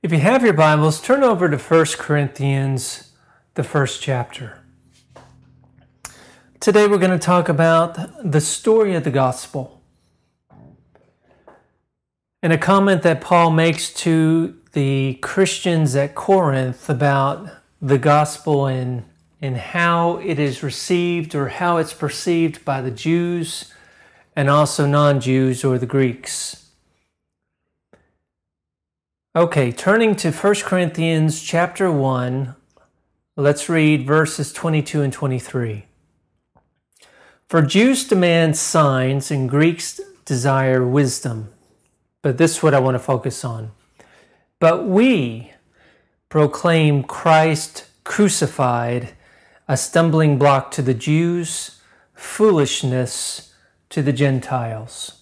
If you have your Bibles, turn over to 1 Corinthians, the first chapter. Today we're going to talk about the story of the gospel. And a comment that Paul makes to the Christians at Corinth about the gospel and, and how it is received or how it's perceived by the Jews and also non Jews or the Greeks. Okay, turning to 1 Corinthians chapter 1, let's read verses 22 and 23. For Jews demand signs and Greeks desire wisdom. But this is what I want to focus on. But we proclaim Christ crucified, a stumbling block to the Jews, foolishness to the Gentiles.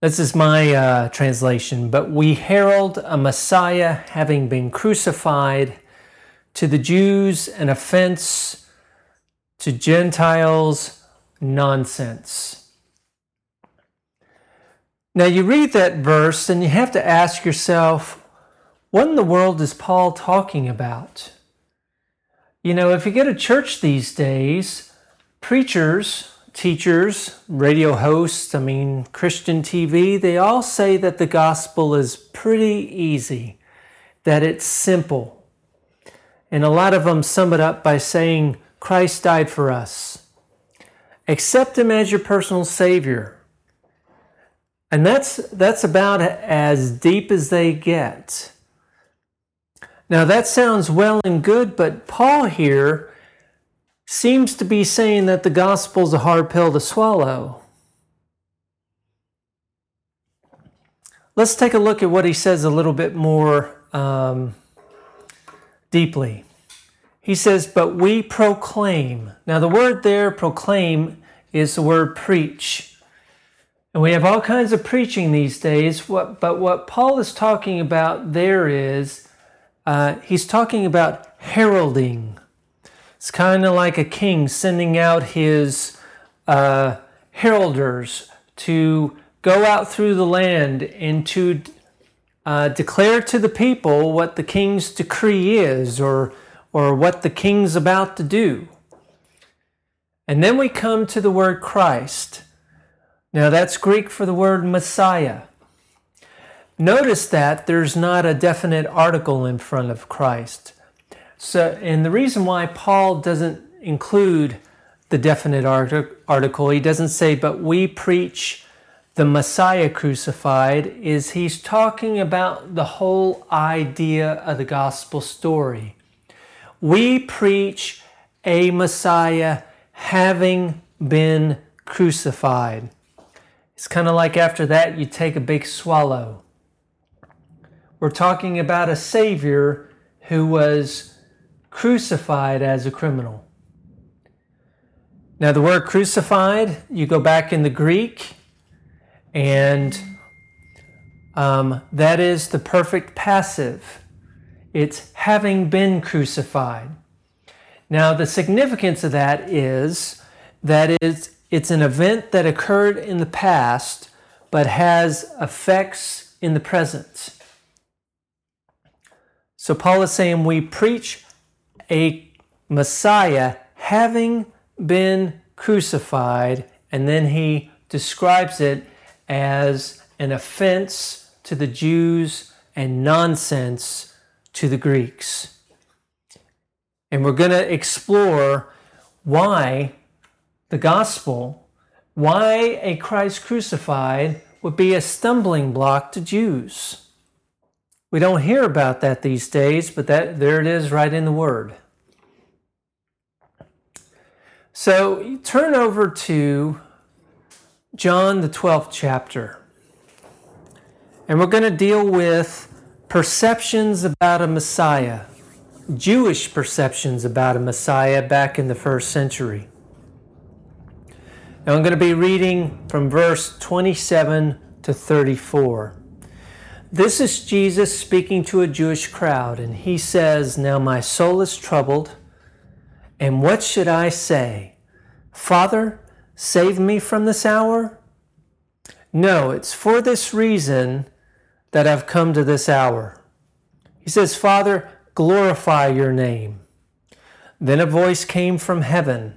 This is my uh, translation. But we herald a Messiah having been crucified to the Jews, an offense to Gentiles, nonsense. Now you read that verse and you have to ask yourself, what in the world is Paul talking about? You know, if you go to church these days, preachers teachers, radio hosts, I mean, Christian TV, they all say that the gospel is pretty easy, that it's simple. And a lot of them sum it up by saying, Christ died for us. Accept Him as your personal Savior. And that's, that's about as deep as they get. Now, that sounds well and good, but Paul here seems to be saying that the gospel's a hard pill to swallow. Let's take a look at what he says a little bit more um, deeply. He says, But we proclaim. Now, the word there, proclaim, is the word preach. And we have all kinds of preaching these days, what, but what Paul is talking about there is uh, he's talking about heralding it's kind of like a king sending out his uh, heralders to go out through the land and to uh, declare to the people what the king's decree is or, or what the king's about to do. And then we come to the word Christ. Now, that's Greek for the word Messiah. Notice that there's not a definite article in front of Christ. So, and the reason why Paul doesn't include the definite article, he doesn't say, but we preach the Messiah crucified, is he's talking about the whole idea of the gospel story. We preach a Messiah having been crucified. It's kind of like after that, you take a big swallow. We're talking about a Savior who was crucified as a criminal. Now, the word crucified, you go back in the Greek, and um, that is the perfect passive. It's having been crucified. Now, the significance of that is that it's, it's an event that occurred in the past but has effects in the present. So, Paul is saying we preach a Messiah having been crucified, and then he describes it as an offense to the Jews and nonsense to the Greeks. And we're going to explore why the gospel, why a Christ crucified would be a stumbling block to Jews. We don't hear about that these days, but that there it is right in the word. So turn over to John the 12th chapter. And we're going to deal with perceptions about a Messiah, Jewish perceptions about a Messiah back in the first century. Now I'm going to be reading from verse 27 to 34. This is Jesus speaking to a Jewish crowd, and he says, Now my soul is troubled, and what should I say? Father, save me from this hour? No, it's for this reason that I've come to this hour. He says, Father, glorify your name. Then a voice came from heaven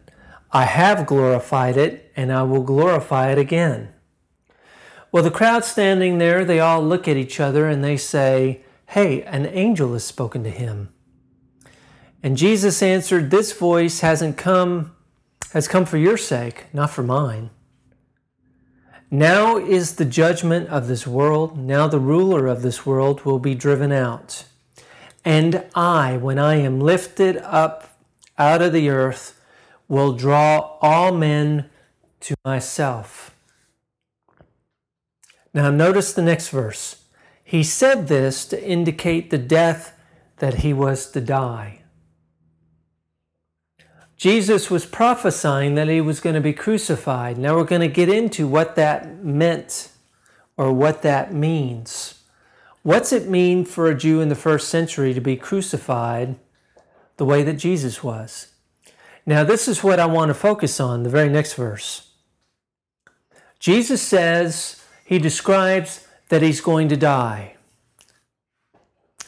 I have glorified it, and I will glorify it again. Well, the crowd standing there, they all look at each other and they say, Hey, an angel has spoken to him. And Jesus answered, This voice hasn't come, has come for your sake, not for mine. Now is the judgment of this world. Now the ruler of this world will be driven out. And I, when I am lifted up out of the earth, will draw all men to myself. Now, notice the next verse. He said this to indicate the death that he was to die. Jesus was prophesying that he was going to be crucified. Now we're going to get into what that meant or what that means. What's it mean for a Jew in the first century to be crucified the way that Jesus was? Now, this is what I want to focus on, the very next verse. Jesus says, he describes that he's going to die.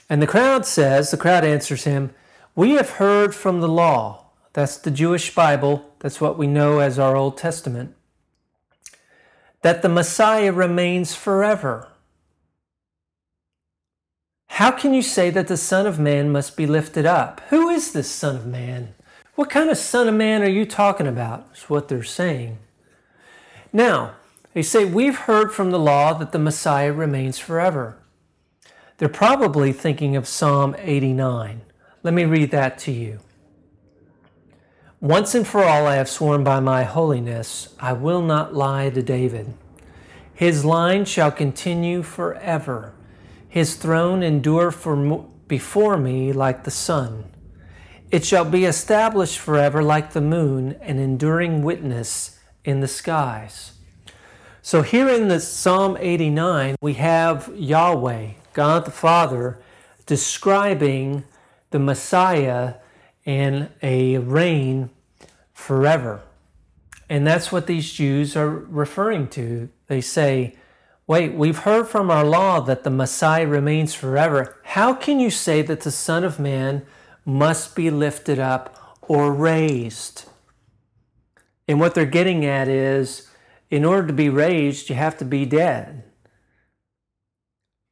And the crowd says, the crowd answers him, We have heard from the law that's the Jewish Bible. That's what we know as our Old Testament. That the Messiah remains forever. How can you say that the Son of Man must be lifted up? Who is this Son of Man? What kind of Son of Man are you talking about? Is what they're saying. Now, they say, We've heard from the law that the Messiah remains forever. They're probably thinking of Psalm 89. Let me read that to you. Once and for all I have sworn by my holiness, I will not lie to David. His line shall continue forever. His throne endure for before me like the sun. It shall be established forever like the moon, an enduring witness in the skies. So here in the Psalm 89, we have Yahweh, God the Father, describing the Messiah and a reign forever. And that's what these Jews are referring to. They say, Wait, we've heard from our law that the Messiah remains forever. How can you say that the Son of Man must be lifted up or raised? And what they're getting at is in order to be raised, you have to be dead.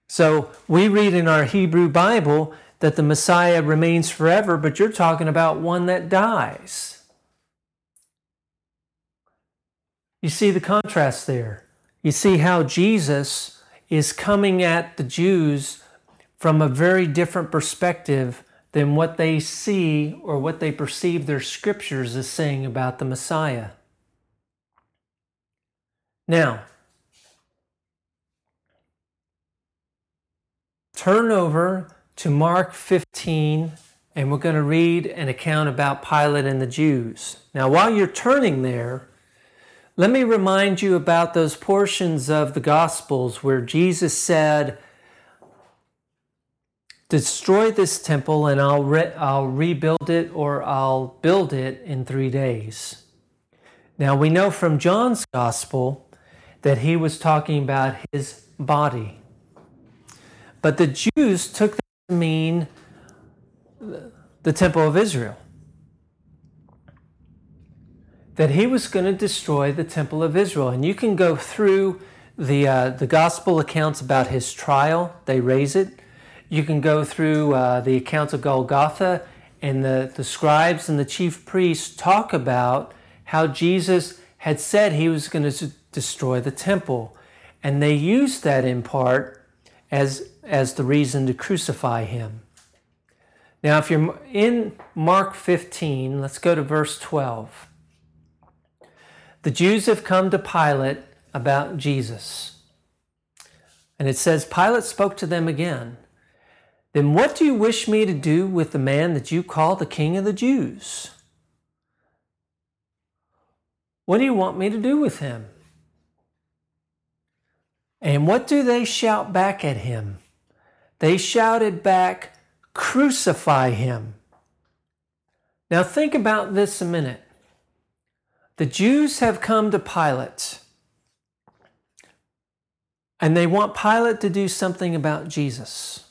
So we read in our Hebrew Bible that the Messiah remains forever, but you're talking about one that dies. You see the contrast there. You see how Jesus is coming at the Jews from a very different perspective than what they see or what they perceive their scriptures as saying about the Messiah. Now, turn over to Mark 15, and we're going to read an account about Pilate and the Jews. Now, while you're turning there, let me remind you about those portions of the Gospels where Jesus said, Destroy this temple and I'll, re- I'll rebuild it or I'll build it in three days. Now we know from John's Gospel that he was talking about his body. But the Jews took that to mean the temple of Israel. That he was going to destroy the temple of Israel. And you can go through the, uh, the gospel accounts about his trial, they raise it. You can go through uh, the accounts of Golgotha, and the, the scribes and the chief priests talk about how Jesus had said he was going to destroy the temple. And they used that in part as, as the reason to crucify him. Now, if you're in Mark 15, let's go to verse 12. The Jews have come to Pilate about Jesus. And it says, Pilate spoke to them again. Then what do you wish me to do with the man that you call the king of the Jews? What do you want me to do with him? And what do they shout back at him? They shouted back, Crucify him. Now think about this a minute. The Jews have come to Pilate And they want Pilate to do something about Jesus.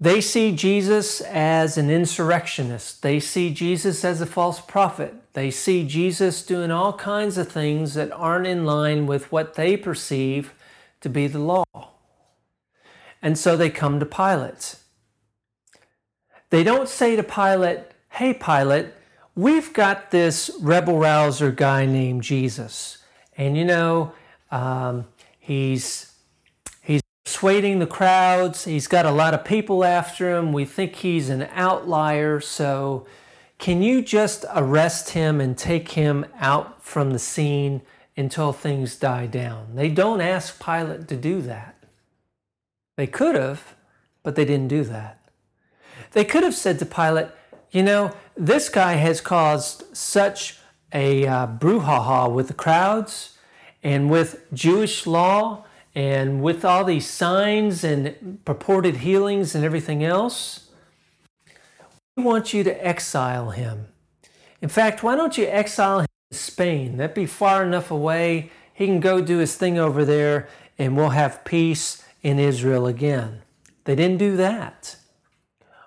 They see Jesus as an insurrectionist. They see Jesus as a false prophet. They see Jesus doing all kinds of things that aren't in line with what they perceive to be the law. And so they come to Pilate. They don't say to Pilate, Hey, Pilate, we've got this rebel rouser guy named Jesus. And you know, um, he's persuading the crowds. He's got a lot of people after him. We think he's an outlier. So, can you just arrest him and take him out from the scene until things die down? They don't ask Pilate to do that. They could have, but they didn't do that. They could have said to Pilate, you know, this guy has caused such a uh, brouhaha with the crowds and with Jewish law and with all these signs and purported healings and everything else. We want you to exile him. In fact, why don't you exile him to Spain? That'd be far enough away. He can go do his thing over there and we'll have peace in Israel again. They didn't do that.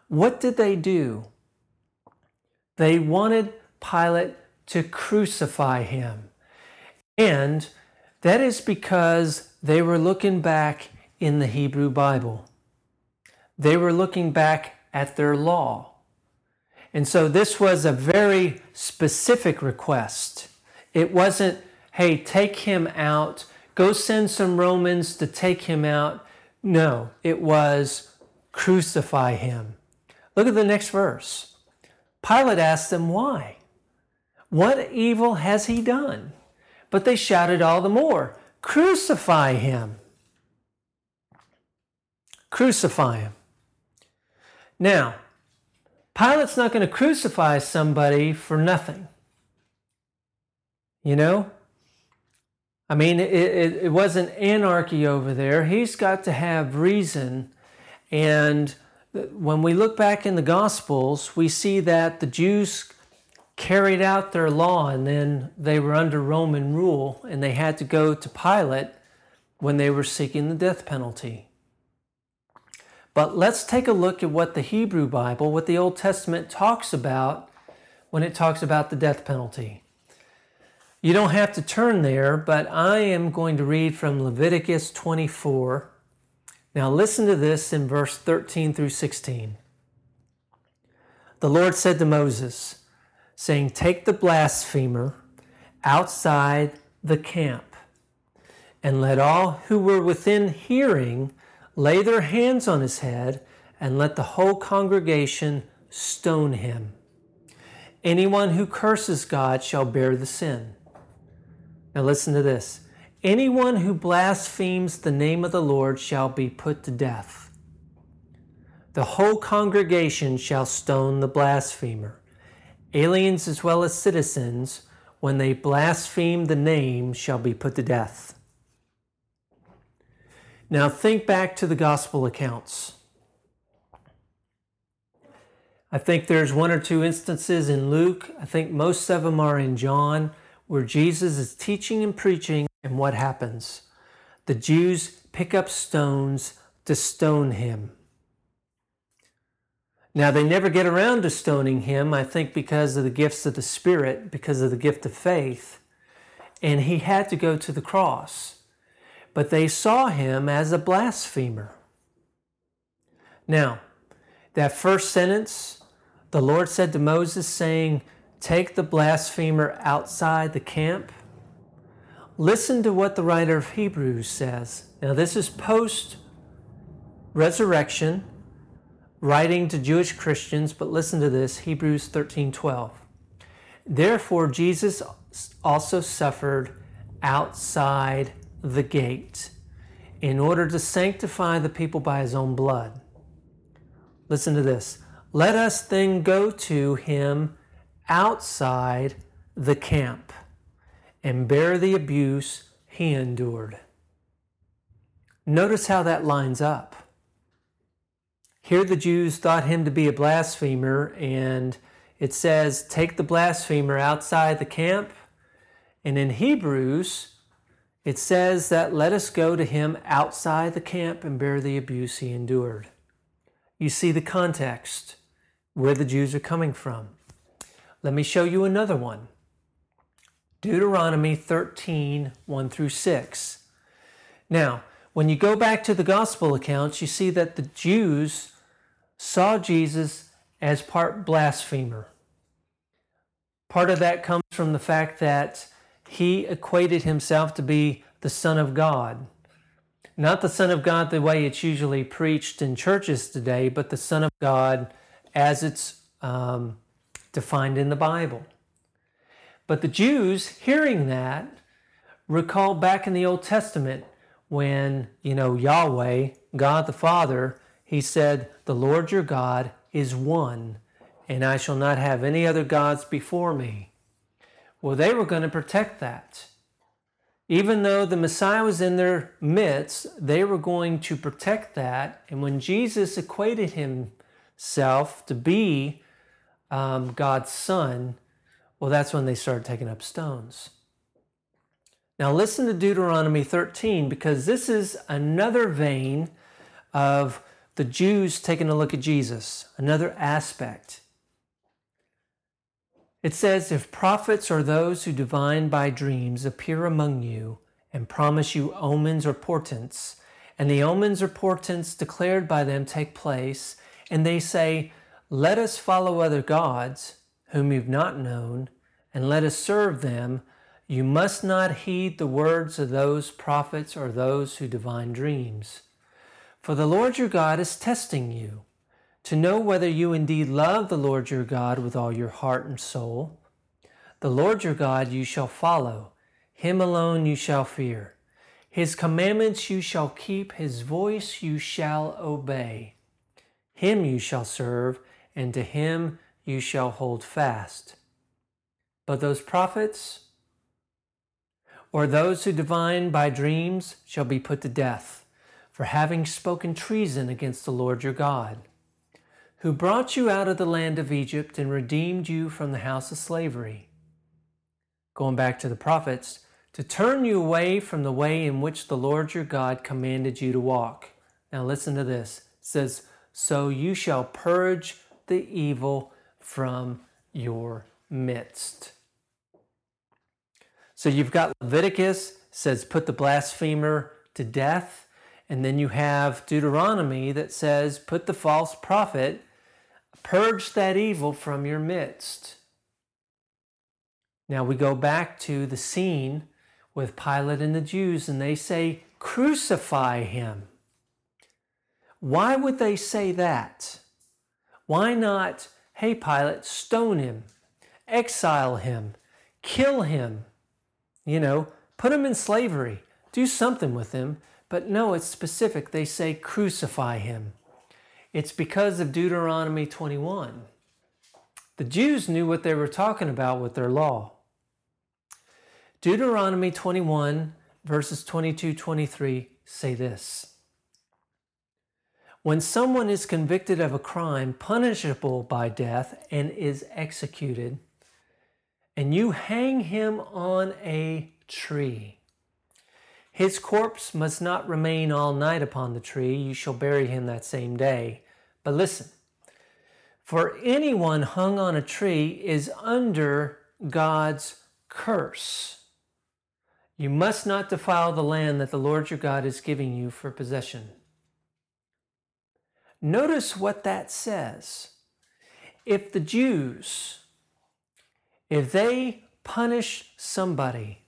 What did they do? They wanted Pilate to crucify him. And that is because they were looking back in the Hebrew Bible. They were looking back at their law. And so this was a very specific request. It wasn't, hey, take him out Go send some Romans to take him out. No, it was crucify him. Look at the next verse. Pilate asked them why. What evil has he done? But they shouted all the more, Crucify him! Crucify him. Now, Pilate's not going to crucify somebody for nothing. You know? I mean, it, it, it wasn't anarchy over there. He's got to have reason. And when we look back in the Gospels, we see that the Jews carried out their law and then they were under Roman rule and they had to go to Pilate when they were seeking the death penalty. But let's take a look at what the Hebrew Bible, what the Old Testament talks about when it talks about the death penalty. You don't have to turn there, but I am going to read from Leviticus 24. Now, listen to this in verse 13 through 16. The Lord said to Moses, saying, Take the blasphemer outside the camp, and let all who were within hearing lay their hands on his head, and let the whole congregation stone him. Anyone who curses God shall bear the sin. Now listen to this. Anyone who blasphemes the name of the Lord shall be put to death. The whole congregation shall stone the blasphemer. Aliens as well as citizens, when they blaspheme the name, shall be put to death. Now think back to the gospel accounts. I think there's one or two instances in Luke. I think most of them are in John where Jesus is teaching and preaching, and what happens? The Jews pick up stones to stone him. Now, they never get around to stoning him, I think, because of the gifts of the Spirit, because of the gift of faith. And he had to go to the cross. But they saw him as a blasphemer. Now, that first sentence, the Lord said to Moses, saying, take the blasphemer outside the camp. Listen to what the writer of Hebrews says. Now, this is post resurrection, writing to Jewish Christians, but listen to this Hebrews 13 12. Therefore, Jesus also suffered outside the gate in order to sanctify the people by his own blood. Listen to this. Let us then go to him outside the camp and bear the abuse he endured. Notice how that lines up. Here the Jews thought him to be a blasphemer, and it says, Take the blasphemer outside the camp. And in Hebrews, it says that let us go to him outside the camp and bear the abuse he endured. You see the context, where the Jews are coming from. Let me show you another one. Deuteronomy 13, 1 through 6. Now, when you go back to the gospel accounts, you see that the Jews saw Jesus as part blasphemer. Part of that comes from the fact that he equated himself to be the Son of God. Not the Son of God the way it's usually preached in churches today, but the Son of God as it's um, defined in the Bible. But the Jews, hearing that, recall back in the Old Testament when, you know, Yahweh, God the Father, he said, The Lord your God is one, and I shall not have any other gods before me. Well, they were going to protect that. Even though the Messiah was in their midst, they were going to protect that. And when Jesus equated himself to be um, God's son, well, that's when they started taking up stones. Now, listen to Deuteronomy 13 because this is another vein of the Jews taking a look at Jesus, another aspect. It says, If prophets or those who divine by dreams appear among you and promise you omens or portents, and the omens or portents declared by them take place, and they say, Let us follow other gods whom you've not known, and let us serve them, you must not heed the words of those prophets or those who divine dreams. For the Lord your God is testing you to know whether you indeed love the Lord your God with all your heart and soul. The Lord your God you shall follow, him alone you shall fear. His commandments you shall keep, his voice you shall obey. Him you shall serve, and to him you shall hold fast. But those prophets, or those who divine by dreams, shall be put to death for having spoken treason against the Lord your God who brought you out of the land of Egypt and redeemed you from the house of slavery. Going back to the prophets, to turn you away from the way in which the Lord your God commanded you to walk. Now listen to this. It says, So you shall purge the evil from your midst. So you've got Leviticus says, Put the blasphemer to death. And then you have Deuteronomy that says, Put the false prophet Purge that evil from your midst. Now we go back to the scene with Pilate and the Jews, and they say, Crucify him. Why would they say that? Why not, hey, Pilate, stone him, exile him, kill him, you know, put him in slavery, do something with him? But no, it's specific. They say, Crucify him. It's because of Deuteronomy 21. The Jews knew what they were talking about with their law. Deuteronomy 21, verses 22 23 say this When someone is convicted of a crime punishable by death and is executed, and you hang him on a tree, his corpse must not remain all night upon the tree. You shall bury him that same day. But listen, for anyone hung on a tree is under God's curse. You must not defile the land that the Lord your God is giving you for possession. Notice what that says. If the Jews, if they punish somebody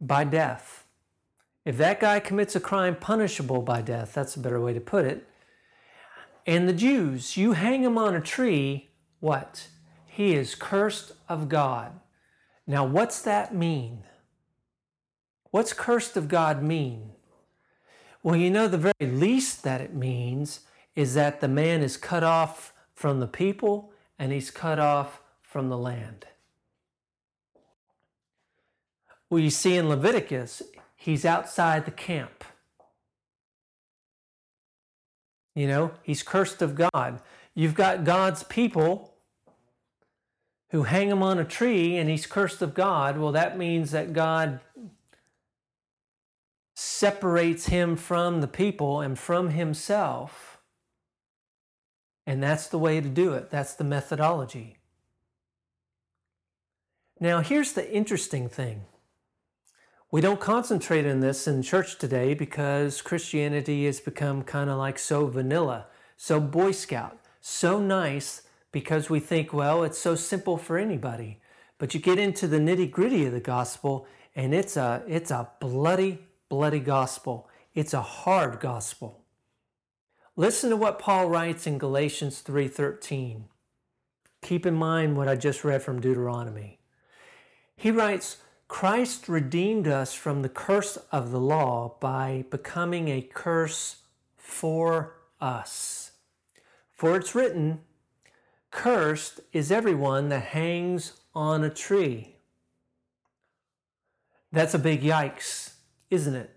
by death. If that guy commits a crime punishable by death, that's a better way to put it. And the Jews, you hang him on a tree, what? He is cursed of God. Now, what's that mean? What's cursed of God mean? Well, you know, the very least that it means is that the man is cut off from the people and he's cut off from the land. Well, you see in Leviticus, he's outside the camp. You know, he's cursed of God. You've got God's people who hang him on a tree and he's cursed of God. Well, that means that God separates him from the people and from himself. And that's the way to do it. That's the methodology. Now, here's the interesting thing. We don't concentrate on this in church today because Christianity has become kind of like so vanilla, so Boy Scout, so nice because we think, well, it's so simple for anybody. But you get into the nitty gritty of the gospel, and it's a, it's a bloody, bloody gospel. It's a hard gospel. Listen to what Paul writes in Galatians 3:13. Keep in mind what I just read from Deuteronomy. He writes, Christ redeemed us from the curse of the law by becoming a curse for us. For it's written, Cursed is everyone that hangs on a tree. That's a big yikes, isn't it?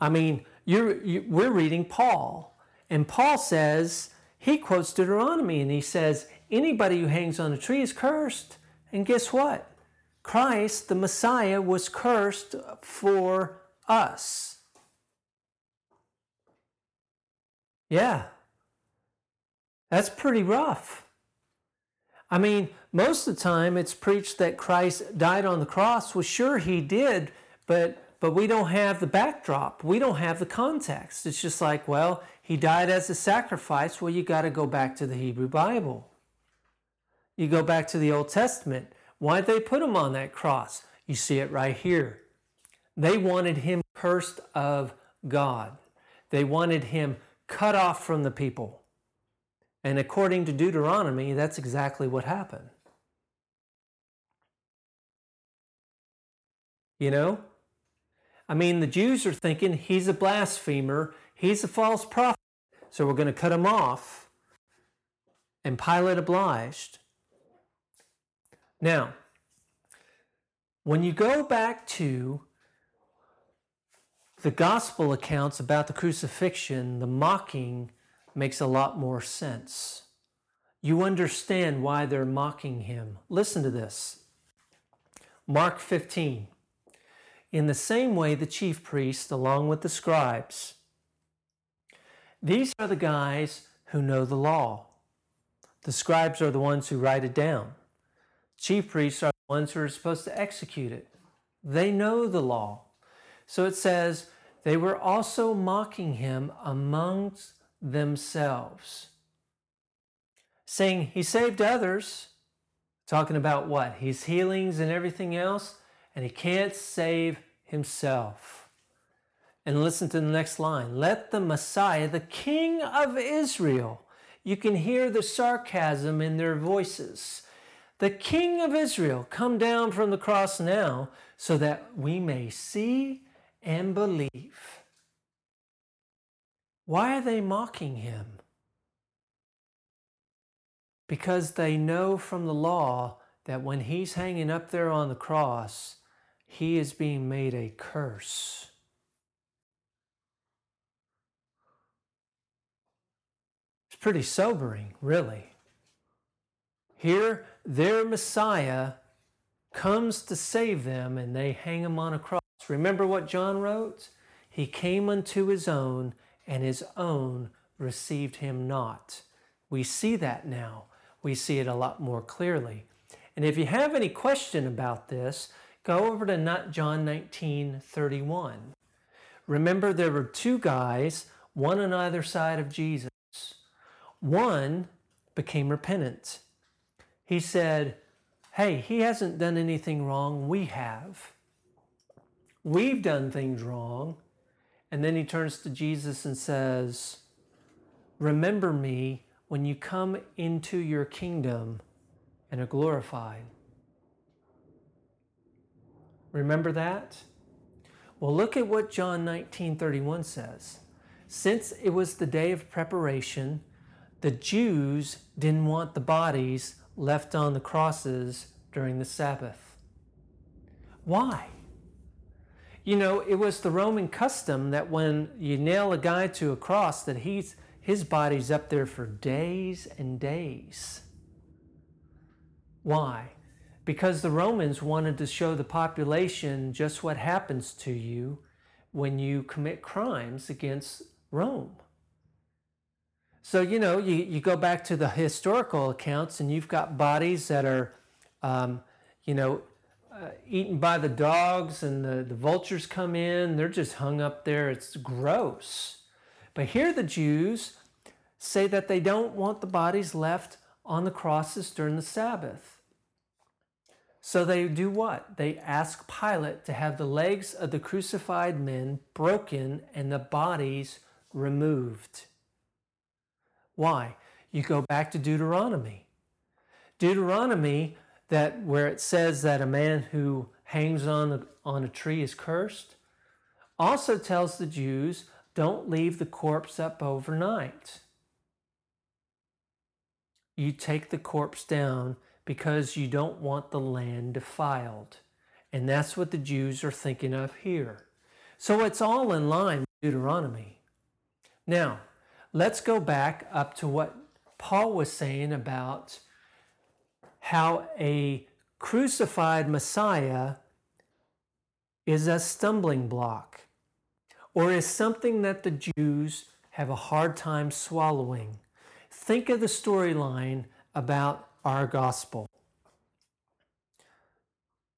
I mean, you're, you, we're reading Paul, and Paul says, he quotes Deuteronomy, and he says, anybody who hangs on a tree is cursed. And guess what? Christ, the Messiah, was cursed for us. Yeah, that's pretty rough. I mean, most of the time it's preached that Christ died on the cross. Well, sure, he did, but but we don't have the backdrop. We don't have the context. It's just like, well, he died as a sacrifice. Well, you got to go back to the Hebrew Bible. You go back to the Old Testament. Why'd they put him on that cross? You see it right here. They wanted him cursed of God. They wanted him cut off from the people. And according to Deuteronomy, that's exactly what happened. You know? I mean, the Jews are thinking he's a blasphemer, he's a false prophet, so we're going to cut him off. And Pilate obliged. Now, when you go back to the gospel accounts about the crucifixion, the mocking makes a lot more sense. You understand why they're mocking him. Listen to this Mark 15. In the same way, the chief priests, along with the scribes, these are the guys who know the law. The scribes are the ones who write it down. Chief priests are the ones who are supposed to execute it. They know the law. So it says, they were also mocking him amongst themselves. Saying he saved others, talking about what? His healings and everything else, and he can't save himself. And listen to the next line let the Messiah, the King of Israel, you can hear the sarcasm in their voices. The King of Israel come down from the cross now so that we may see and believe. Why are they mocking him? Because they know from the law that when he's hanging up there on the cross, he is being made a curse. It's pretty sobering, really. Here, their Messiah comes to save them and they hang him on a cross. Remember what John wrote? He came unto his own and his own received him not. We see that now. We see it a lot more clearly. And if you have any question about this, go over to not John 19 31. Remember, there were two guys, one on either side of Jesus. One became repentant. He said, Hey, he hasn't done anything wrong. We have. We've done things wrong. And then he turns to Jesus and says, Remember me when you come into your kingdom and are glorified. Remember that? Well, look at what John 19:31 says. Since it was the day of preparation, the Jews didn't want the bodies left on the crosses during the Sabbath. Why? You know, it was the Roman custom that when you nail a guy to a cross, that he's his body's up there for days and days. Why? because the Romans wanted to show the population just what happens to you when you commit crimes against Rome. So, you know, you, you go back to the historical accounts and you've got bodies that are, um, you know, uh, eaten by the dogs and the, the vultures come in. They're just hung up there. It's gross. But here the Jews say that they don't want the bodies left on the crosses during the Sabbath. So they do what? They ask Pilate to have the legs of the crucified men broken and the bodies removed. Why? You go back to Deuteronomy. Deuteronomy, that where it says that a man who hangs on a, on a tree is cursed, also tells the Jews don't leave the corpse up overnight. You take the corpse down because you don't want the land defiled. And that's what the Jews are thinking of here. So it's all in line with Deuteronomy. Now, let's go back up to what Paul was saying about how a crucified Messiah is a stumbling block or is something that the Jews have a hard time swallowing. Think of the storyline about our gospel.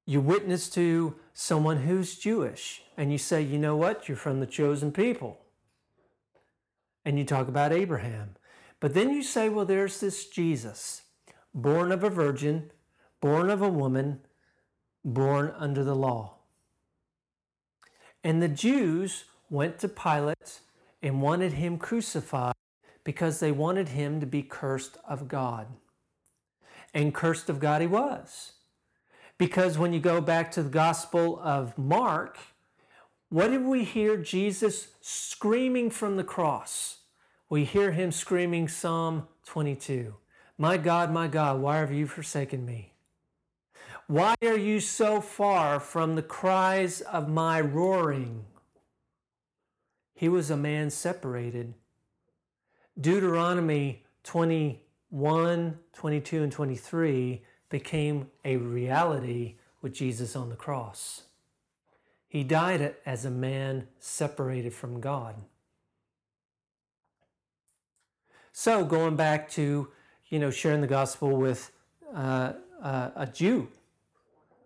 You witness to someone who's Jewish and you say, you know what, you're from the chosen people. And you talk about Abraham. But then you say, well, there's this Jesus, born of a virgin, born of a woman, born under the law. And the Jews went to Pilate and wanted him crucified because they wanted him to be cursed of God. And cursed of God he was. Because when you go back to the Gospel of Mark, what did we hear Jesus screaming from the cross? We hear him screaming Psalm 22 My God, my God, why have you forsaken me? Why are you so far from the cries of my roaring? He was a man separated Deuteronomy 21, 22, and 23 became a reality with Jesus on the cross. He died as a man separated from God. So, going back to, you know, sharing the gospel with uh, uh, a Jew,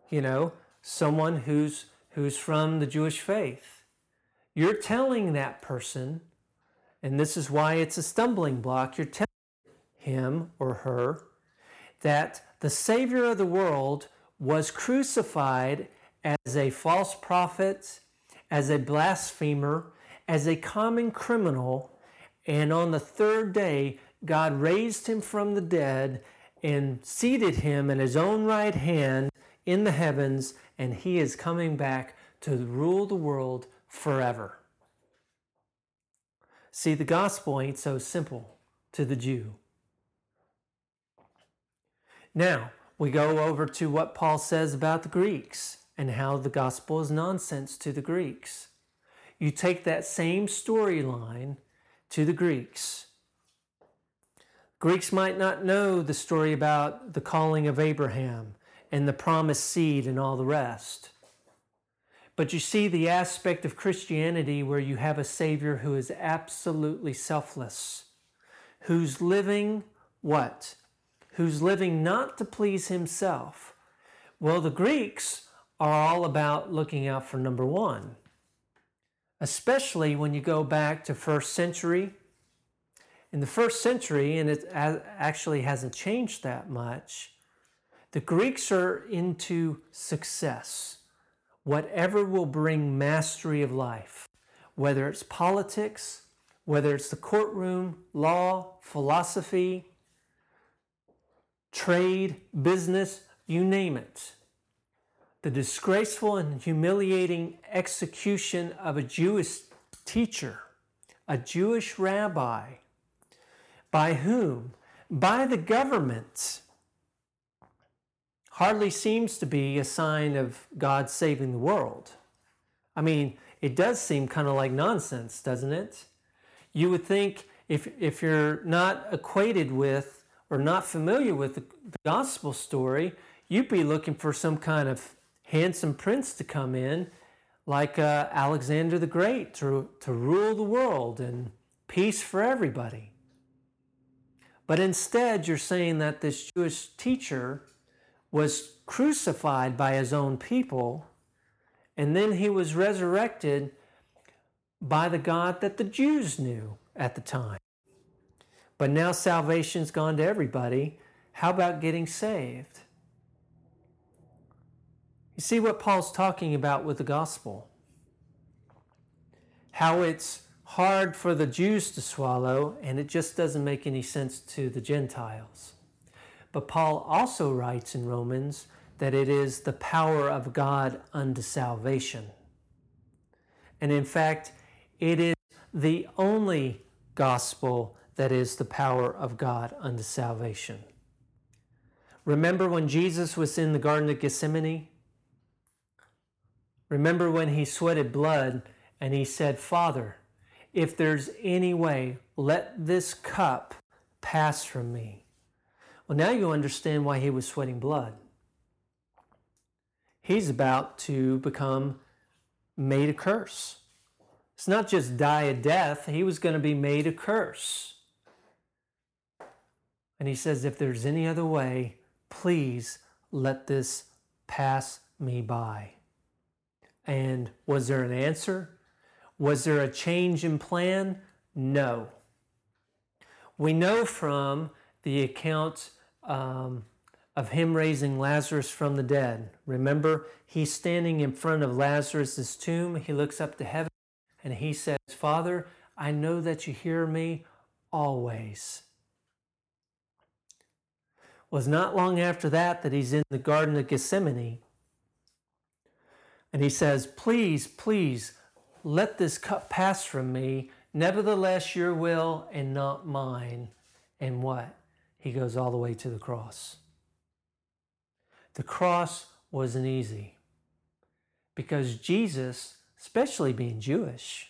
you know, someone who's who's from the Jewish faith, you're telling that person and this is why it's a stumbling block. You're telling him or her that the Savior of the world was crucified as a false prophet, as a blasphemer, as a common criminal, and on the third day, God raised him from the dead and seated him in his own right hand in the heavens, and he is coming back to rule the world forever. See, the gospel ain't so simple to the Jew. Now, we go over to what Paul says about the Greeks and how the gospel is nonsense to the Greeks. You take that same storyline to the Greeks. Greeks might not know the story about the calling of Abraham and the promised seed and all the rest. But you see the aspect of Christianity where you have a Savior who is absolutely selfless, who's living what? Who's living not to please himself. Well, the Greeks are all about looking out for number one, especially when you go back to first century. In the first century, and it actually hasn't changed that much, the Greeks are into success whatever will bring mastery of life, whether it's politics, whether it's the courtroom, law, philosophy, trade, business, you name it. The disgraceful and humiliating execution of a Jewish teacher, a Jewish rabbi, by whom? By the government hardly seems to be a sign of God saving the world. I mean, it does seem kind of like nonsense, doesn't it? You would think if, if you're not acquainted with or not familiar with the, gospel story, you'd be looking for some kind of handsome prince to come in, like uh, Alexander the Great, to, to rule the world and peace for everybody. But instead, you're saying that this Jewish teacher was crucified by his own people, and then he was resurrected by the God that the Jews knew at the time. But now salvation's gone to everybody. How about getting saved? You see what Paul's talking about with the gospel. How it's hard for the Jews to swallow, and it just doesn't make any sense to the Gentiles. But Paul also writes in Romans that it is the power of God unto salvation. And in fact, it is the only gospel that is the power of God unto salvation. Remember when Jesus was in the Garden of Gethsemane? Remember when he sweated blood and he said, Father, if there's any way, let this cup pass from me. Well, now you understand why he was sweating blood. He's about to become made a curse. It's not just die a death, he was going to be made a curse. And he says, If there's any other way, please let this pass me by. And was there an answer? Was there a change in plan? No. We know from the account um, of him raising Lazarus from the dead. Remember, he's standing in front of Lazarus' tomb. He looks up to heaven and he says, Father, I know that you hear me always. It was not long after that that he's in the Garden of Gethsemane. And he says, Please, please, let this cup pass from me. Nevertheless, your will and not mine. And what? He goes all the way to the cross. The cross wasn't easy because Jesus, especially being Jewish,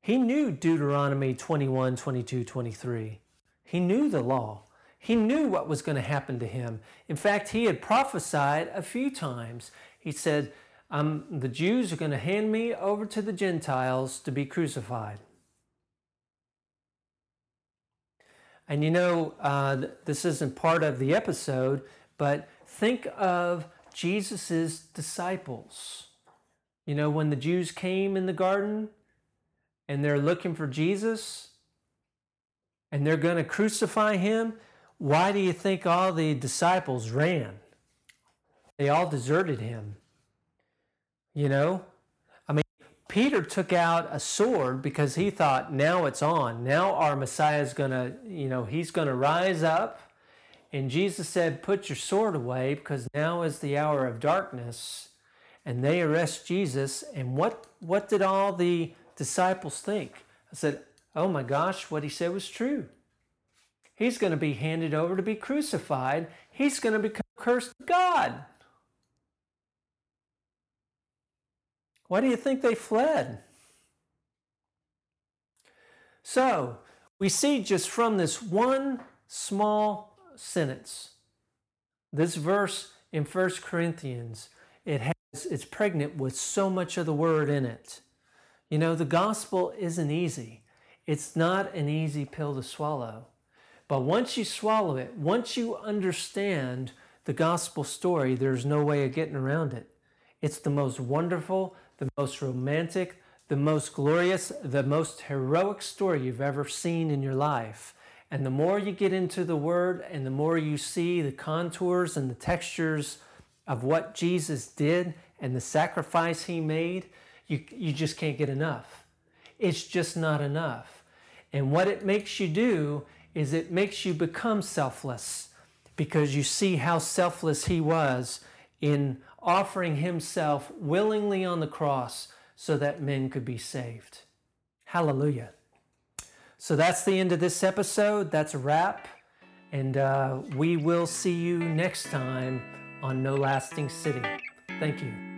he knew Deuteronomy 21, 22, 23. He knew the law. He knew what was going to happen to him. In fact, he had prophesied a few times. He said, um, the Jews are going to hand me over to the Gentiles to be crucified. And you know, uh, this isn't part of the episode, but think of Jesus' disciples. You know, when the Jews came in the garden and they're looking for Jesus and they're going to crucify him, why do you think all the disciples ran? They all deserted him. You know? I mean, Peter took out a sword because he thought, now it's on. Now our Messiah is going to, you know, he's going to rise up. And Jesus said, Put your sword away because now is the hour of darkness. And they arrest Jesus. And what, what did all the disciples think? I said, Oh my gosh, what he said was true. He's going to be handed over to be crucified. He's going to become cursed God. Why do you think they fled? So, we see just from this one small sentence, this verse in 1 Corinthians, it has it's pregnant with so much of the word in it. You know, the gospel isn't easy. It's not an easy pill to swallow. But once you swallow it, once you understand the gospel story, there's no way of getting around it. It's the most wonderful, the most romantic, the most glorious, the most heroic story you've ever seen in your life. And the more you get into the Word and the more you see the contours and the textures of what Jesus did and the sacrifice He made, you, you just can't get enough. It's just not enough. And what it makes you do is it makes you become selfless because you see how selfless He was in offering himself willingly on the cross so that men could be saved. Hallelujah. So that's the end of this episode. That's a wrap. And uh, we will see you next time on No Lasting City. Thank you.